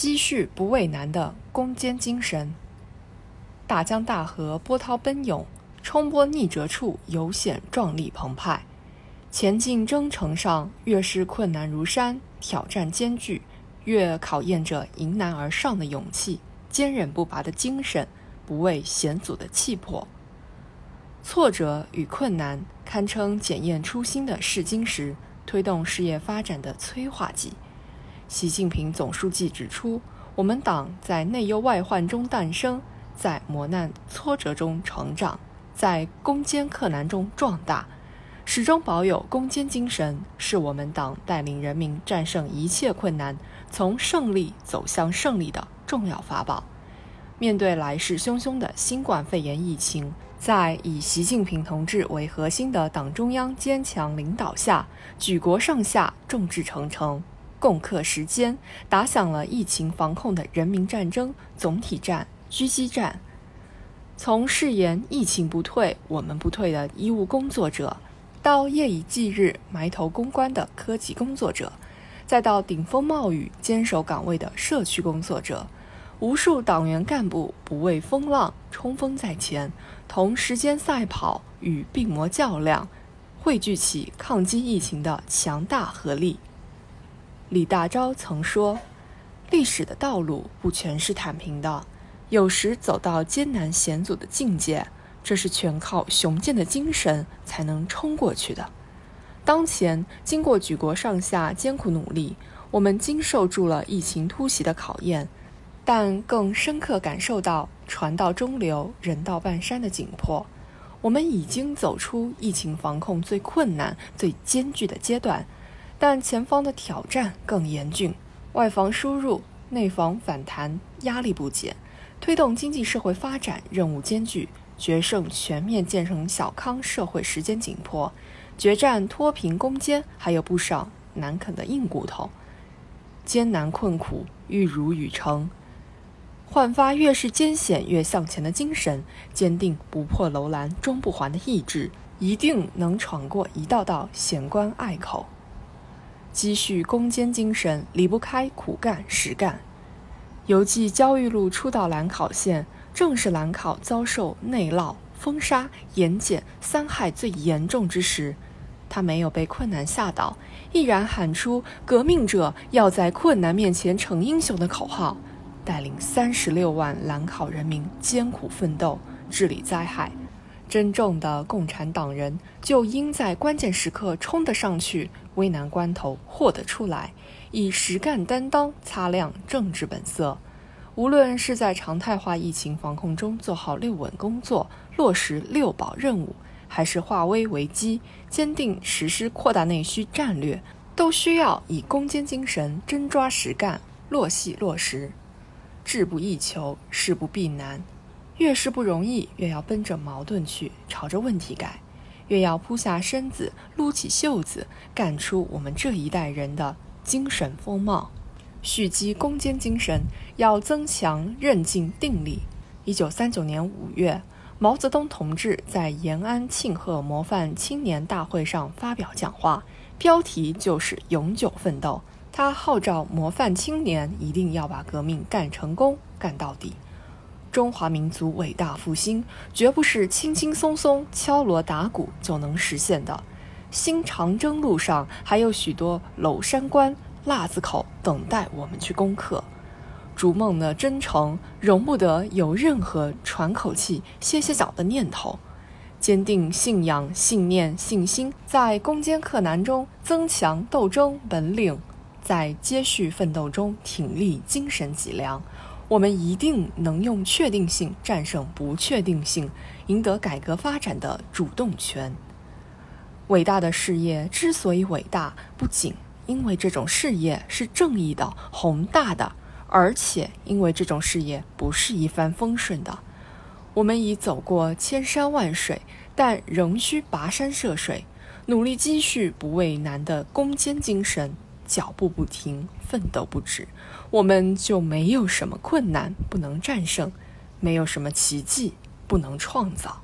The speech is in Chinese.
积蓄不畏难的攻坚精神。大江大河波涛奔涌，冲波逆折处尤显壮丽澎湃。前进征程上，越是困难如山，挑战艰巨，越考验着迎难而上的勇气、坚韧不拔的精神、不畏险阻的气魄。挫折与困难堪称检验初心的试金石，推动事业发展的催化剂。习近平总书记指出，我们党在内忧外患中诞生，在磨难挫折中成长，在攻坚克难中壮大，始终保有攻坚精神，是我们党带领人民战胜一切困难，从胜利走向胜利的重要法宝。面对来势汹汹的新冠肺炎疫情，在以习近平同志为核心的党中央坚强领导下，举国上下众志成城，共克时艰，打响了疫情防控的人民战争总体战、狙击战。从誓言“疫情不退，我们不退”的医务工作者，到夜以继日埋头攻关的科技工作者，再到顶风冒雨坚守岗位的社区工作者。无数党员干部不畏风浪，冲锋在前，同时间赛跑，与病魔较量，汇聚起抗击疫情的强大合力。李大钊曾说：“历史的道路不全是坦平的，有时走到艰难险阻的境界，这是全靠雄健的精神才能冲过去的。”当前，经过举国上下艰苦努力，我们经受住了疫情突袭的考验。但更深刻感受到“船到中流，人到半山”的紧迫。我们已经走出疫情防控最困难、最艰巨的阶段，但前方的挑战更严峻。外防输入、内防反弹，压力不减，推动经济社会发展任务艰巨，决胜全面建成小康社会时间紧迫，决战脱贫攻坚还有不少难啃的硬骨头。艰难困苦，玉汝于成。焕发越是艰险越向前的精神，坚定不破楼兰终不还的意志，一定能闯过一道道险关隘口。积蓄攻坚精神离不开苦干实干。犹记焦裕禄初到兰考县，正是兰考遭受内涝、风沙、盐碱三害最严重之时，他没有被困难吓倒，毅然喊出“革命者要在困难面前逞英雄”的口号。带领三十六万兰考人民艰苦奋斗，治理灾害。真正的共产党人就应在关键时刻冲得上去，危难关头豁得出来，以实干担当擦亮政治本色。无论是在常态化疫情防控中做好六稳工作，落实六保任务，还是化危为机，坚定实施扩大内需战略，都需要以攻坚精神，真抓实干，落细落实。志不易求，事不避难。越是不容易，越要奔着矛盾去，朝着问题改；越要扑下身子，撸起袖子，干出我们这一代人的精神风貌。蓄积攻坚精神，要增强韧劲定力。一九三九年五月，毛泽东同志在延安庆贺模范青年大会上发表讲话，标题就是“永久奋斗”。他号召模范青年一定要把革命干成功、干到底。中华民族伟大复兴绝不是轻轻松松敲锣打鼓就能实现的。新长征路上还有许多娄山关、腊子口等待我们去攻克。逐梦的征程容不得有任何喘口气、歇歇脚的念头。坚定信仰、信念、信心，在攻坚克难中增强斗争本领。在接续奋斗中挺立精神脊梁，我们一定能用确定性战胜不确定性，赢得改革发展的主动权。伟大的事业之所以伟大，不仅因为这种事业是正义的、宏大的，而且因为这种事业不是一帆风顺的。我们已走过千山万水，但仍需跋山涉水，努力积蓄不畏难的攻坚精神。脚步不停，奋斗不止，我们就没有什么困难不能战胜，没有什么奇迹不能创造。